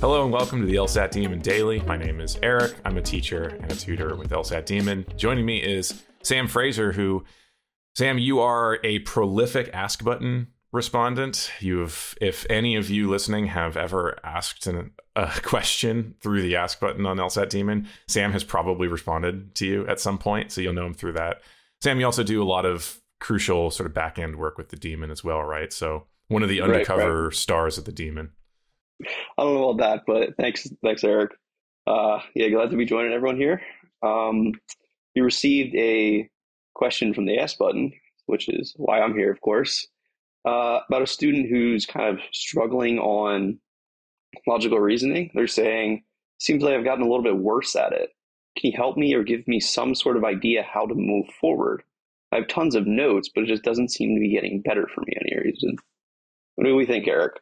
Hello and welcome to the LSAT Demon Daily. My name is Erik. I'm a teacher and a tutor with LSAT Demon. Joining me is Sam Fraser, who, Sam, you are a prolific Ask Button respondent. You've, if any of you listening have ever asked an, a question through the Ask Button on LSAT Demon, Sam has probably responded to you at some point, so you'll know him through that. Sam, you also do a lot of crucial sort of back end work with the Demon as well, right? So one of the undercover right. stars of the Demon. I don't know about that, but thanks, thanks, Erik. Uh, yeah, glad to be joining everyone here. Um, we received a question from the Ask button, which is why I'm here, of course, uh, about a student who's kind of struggling on logical reasoning. They're saying, seems like I've gotten a little bit worse at it. Can you help me or give me some sort of idea how to move forward? I have tons of notes, but it just doesn't seem to be getting better for me any reason. What do we think, Erik?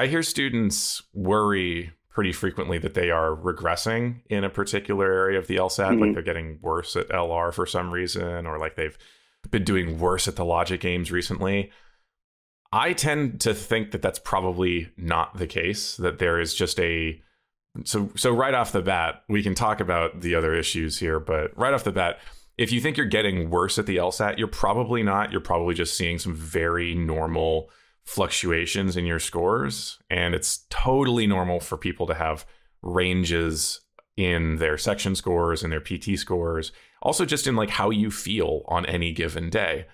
I hear students worry pretty frequently that they are regressing in a particular area of the LSAT, mm-hmm. like they're getting worse at LR for some reason, or like they've been doing worse at the logic games recently. I tend to think that that's probably not the case, that there is just a so so right off the bat, we can talk about the other issues here, but right off the bat, if you think you're getting worse at the LSAT, you're probably not. You're probably just seeing some very normal fluctuations in your scores. And it's totally normal for people to have ranges in their section scores and their PT scores. Also, just in like how you feel on any given day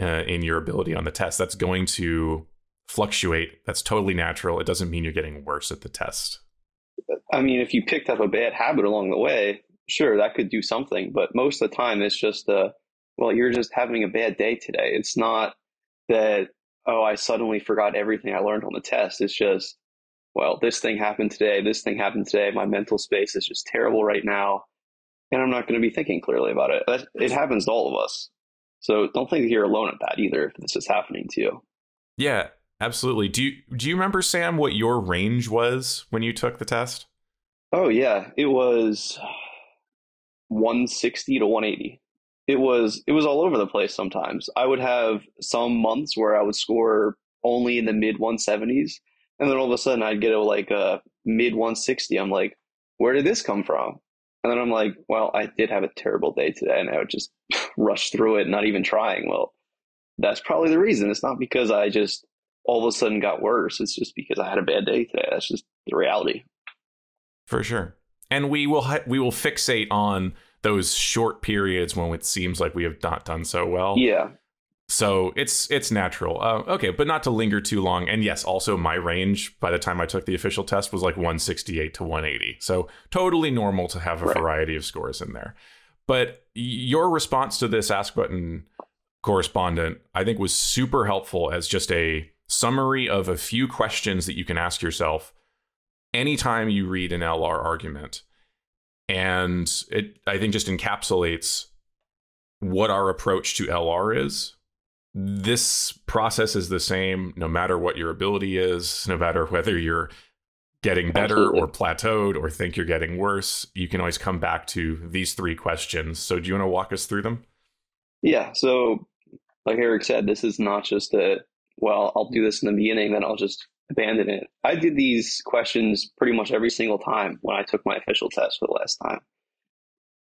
uh, in your ability on the test. That's going to fluctuate. That's totally natural. It doesn't mean you're getting worse at the test. I mean, if you picked up a bad habit along the way, sure, that could do something. But most of the time, it's just a, uh, well, you're just having a bad day today. It's not that oh, I suddenly forgot everything I learned on the test. It's just, well, this thing happened today, this thing happened today. My mental space is just terrible right now. And I'm not going to be thinking clearly about it. It happens to all of us. So don't think you're alone at that either if this is happening to you. Yeah, absolutely. Do you do you remember Sam what your range was when you took the test? Oh yeah, it was 160 to 180 it was it was all over the place sometimes. I would have some months where I would score only in the mid 170s and then all of a sudden I'd get a like a mid 160. I'm like, where did this come from? And then I'm like, well, I did have a terrible day today and I would just rush through it, not even trying. Well, that's probably the reason. It's not because I just all of a sudden got worse. It's just because I had a bad day today. That's just the reality. For sure. And we will we will fixate on those short periods when it seems like we have not done so well. Yeah. So it's it's natural. Uh, okay, but not to linger too long. And yes, also my range by the time I took the official test was like 168 to 180. So totally normal to have a right. variety of scores in there. But your response to this Ask Button correspondent, I think, was super helpful as just a summary of a few questions that you can ask yourself anytime you read an LR argument and it I think just encapsulates what our approach to LR is. This process is the same no matter what your ability is, no matter whether you're getting better Absolutely. or plateaued or think you're getting worse. You can always come back to these three questions. So, do you want to walk us through them? Yeah. So, like Erik said, this is not just a, well, I'll do this in the beginning, then I'll just abandon it. I did these questions pretty much every single time when I took my official test for the last time.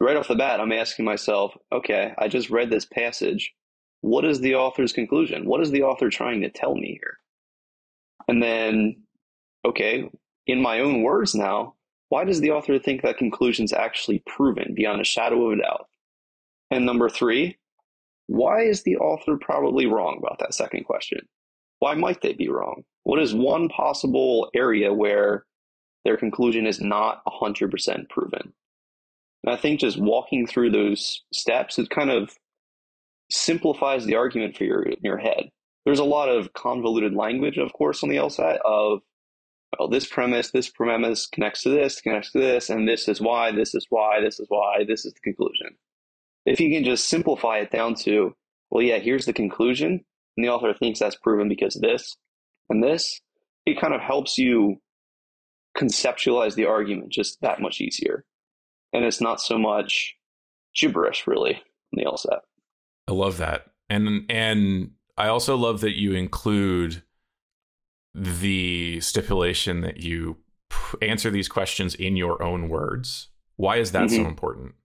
Right off the bat, I'm asking myself, okay, I just read this passage. What is the author's conclusion? What is the author trying to tell me here? And then, okay, in my own words now, why does the author think that conclusion is actually proven beyond a shadow of a doubt? And number three, why is the author probably wrong about that second question? Why might they be wrong? What is one possible area where their conclusion is not 100% proven? And I think just walking through those steps, it kind of simplifies the argument for your, your head. There's a lot of convoluted language, of course, on the LSAT of, well, this premise, this premise connects to this, connects to this, and this is why, this is why, this is why, this is the conclusion. If you can just simplify it down to, well, yeah, here's the conclusion, and the author thinks that's proven because of this and this, it kind of helps you conceptualize the argument just that much easier. And it's not so much gibberish really on the LSAT. I love that. And and I also love that you include the stipulation that you answer these questions in your own words. Why is that mm-hmm. so important?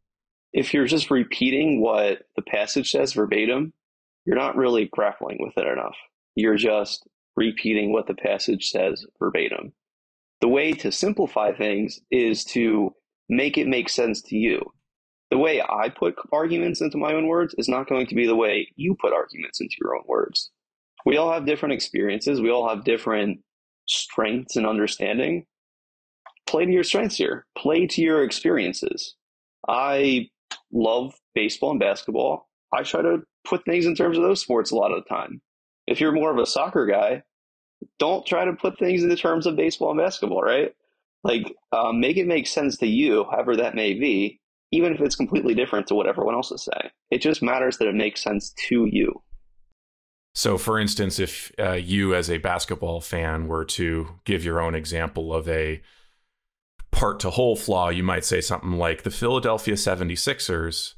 If you're just repeating what the passage says verbatim, you're not really grappling with it enough. You're just repeating what the passage says verbatim. The way to simplify things is to make it make sense to you. The way I put arguments into my own words is not going to be the way you put arguments into your own words. We all have different experiences, we all have different strengths and understanding. Play to your strengths here, play to your experiences. I love baseball and basketball. I try to put things in terms of those sports a lot of the time. If you're more of a soccer guy, don't try to put things in the terms of baseball and basketball, right? Like, um, make it make sense to you, however that may be, even if it's completely different to what everyone else is saying. It just matters that it makes sense to you. So, for instance, if uh, you as a basketball fan were to give your own example of a part to whole flaw, you might say something like the Philadelphia 76ers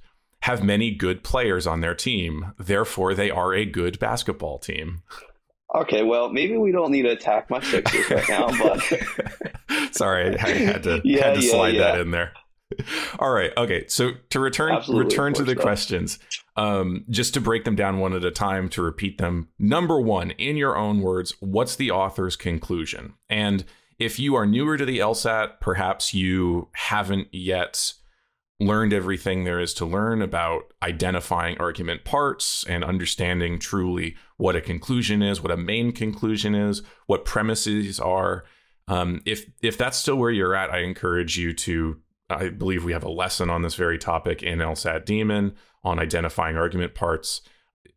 have many good players on their team. Therefore, they are a good basketball team. Okay, well, maybe we don't need to attack my Sixers right now, but sorry, I had to, yeah, had to yeah, slide yeah. that in there. All right. Okay. So to return Absolutely, return to the so. questions, um, just to break them down one at a time to repeat them. Number one, in your own words, what's the author's conclusion? And if you are newer to the LSAT, perhaps you haven't yet learned everything there is to learn about identifying argument parts and understanding truly what a conclusion is, what a main conclusion is, what premises are. Um, if if that's still where you're at, I encourage you to. I believe we have a lesson on this very topic in LSAT Demon on identifying argument parts.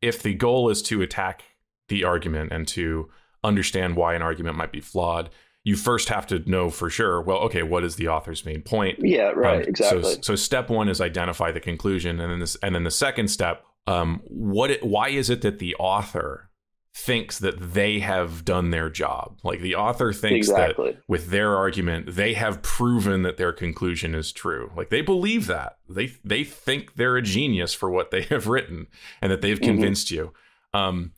If the goal is to attack the argument and to understand why an argument might be flawed, you first have to know for sure well okay what is the author's main point yeah right um, exactly so, so step one is identify the conclusion and then this and then the second step um, what it, why is it that the author thinks that they have done their job like the author thinks exactly. that with their argument they have proven that their conclusion is true like they believe that they they think they're a genius for what they have written and that they've mm-hmm. convinced mm-hmm. you um,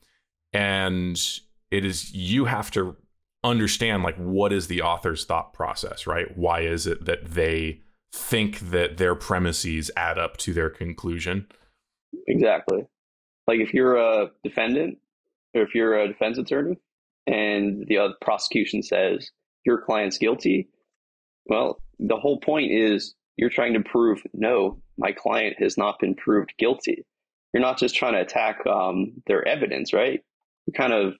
and it is you have to understand like what is the author's thought process, right? Why is it that they think that their premises add up to their conclusion? Exactly. Like if you're a defendant or if you're a defense attorney and the prosecution says your client's guilty, well, the whole point is you're trying to prove no, my client has not been proved guilty. You're not just trying to attack um, their evidence, right? You're kind of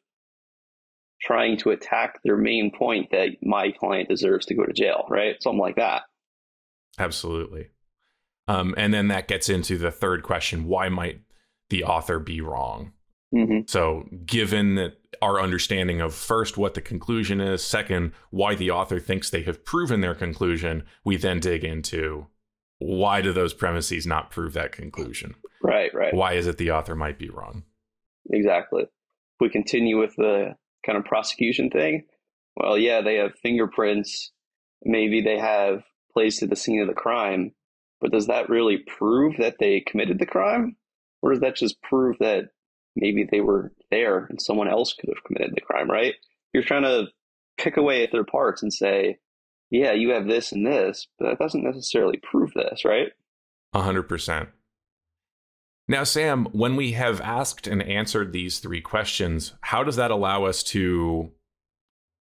trying to attack their main point that my client deserves to go to jail, right? Something like that. Absolutely. Um, and then that gets into the third question why might the author be wrong? Mm-hmm. So, given that our understanding of first what the conclusion is, second, why the author thinks they have proven their conclusion, we then dig into why do those premises not prove that conclusion? Right, right. Why is it the author might be wrong? Exactly. If we continue with the kind of prosecution thing. Well, yeah, they have fingerprints. Maybe they have plays to the scene of the crime, but does that really prove that they committed the crime? Or does that just prove that maybe they were there and someone else could have committed the crime, right? You're trying to pick away at their parts and say, yeah, you have this and this, but that doesn't necessarily prove this, right? A hundred percent. Now, Sam, when we have asked and answered these three questions, how does that allow us to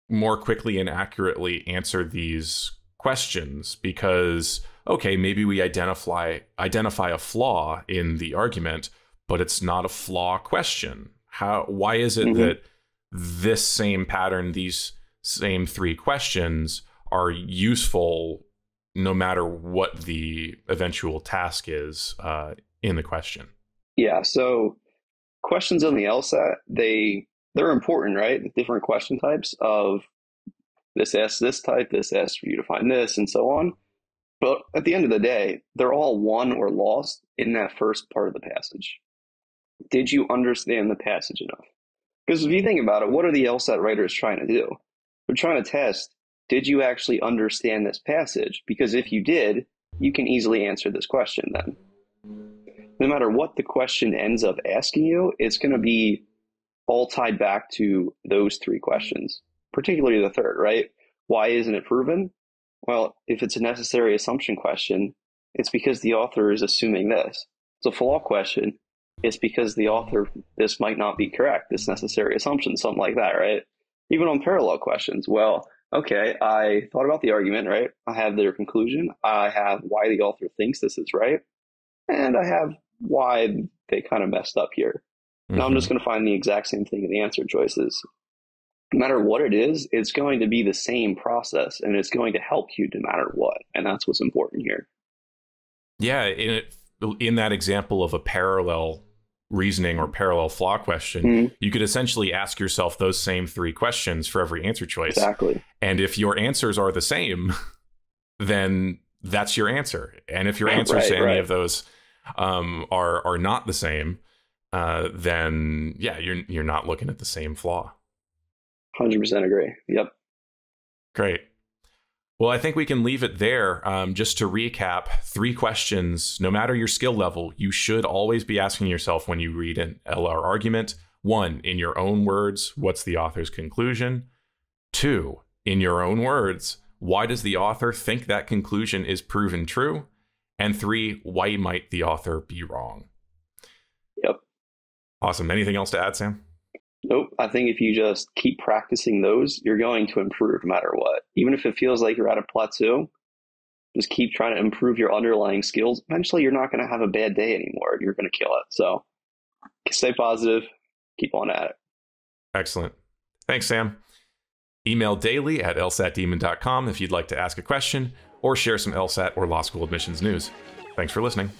more quickly and accurately answer these questions? Because okay, maybe we identify identify a flaw in the argument, but it's not a flaw question. How why is it mm-hmm. that this same pattern, these same three questions are useful no matter what the eventual task is uh, in the question? Yeah. So questions on the LSAT, they they're important, right? The different question types of this asks this type, this asks for you to find this, and so on. But at the end of the day, they're all won or lost in that first part of the passage. Did you understand the passage enough? Because if you think about it, what are the LSAT writers trying to do? They're trying to test, did you actually understand this passage? Because if you did, you can easily answer this question then no matter what the question ends up asking you, it's going to be all tied back to those three questions, particularly the third, right? why isn't it proven? Well, if it's a necessary assumption question, it's because the author is assuming this. It's a flaw question. It's because the author, this might not be correct, this necessary assumption, something like that, right? Even on parallel questions, well, okay, I thought about the argument, right? I have their conclusion. I have why the author thinks this is right. And I have why they kind of messed up here. Mm-hmm. Now I'm just mm-hmm. going to find the exact same thing in the answer choices. No matter what it is, it's going to be the same process and it's going to help you no matter what. And that's what's important here. Yeah. In, it, in that example of a parallel reasoning or parallel flaw question, mm-hmm. you could essentially ask yourself those same three questions for every answer choice. Exactly. And if your answers are the same, then that's your answer. And if your answers right, to any right. of those um, are are not the same, uh, then yeah, you're you're not looking at the same flaw. Hundred percent agree. Yep. Great. Well, I think we can leave it there. Um, just to recap, three questions. No matter your skill level, you should always be asking yourself when you read an LR argument. One, in your own words, what's the author's conclusion? Two, in your own words, why does the author think that conclusion is proven true? And three, why might the author be wrong? Yep. Awesome. Anything else to add, Sam? Nope. I think if you just keep practicing those, you're going to improve no matter what. Even if it feels like you're at a plateau, just keep trying to improve your underlying skills. Eventually, you're not going to have a bad day anymore. You're going to kill it. So stay positive, keep on at it. Excellent. Thanks, Sam. Email daily at lsatdemon.com if you'd like to ask a question or share some LSAT or law school admissions news. Thanks for listening.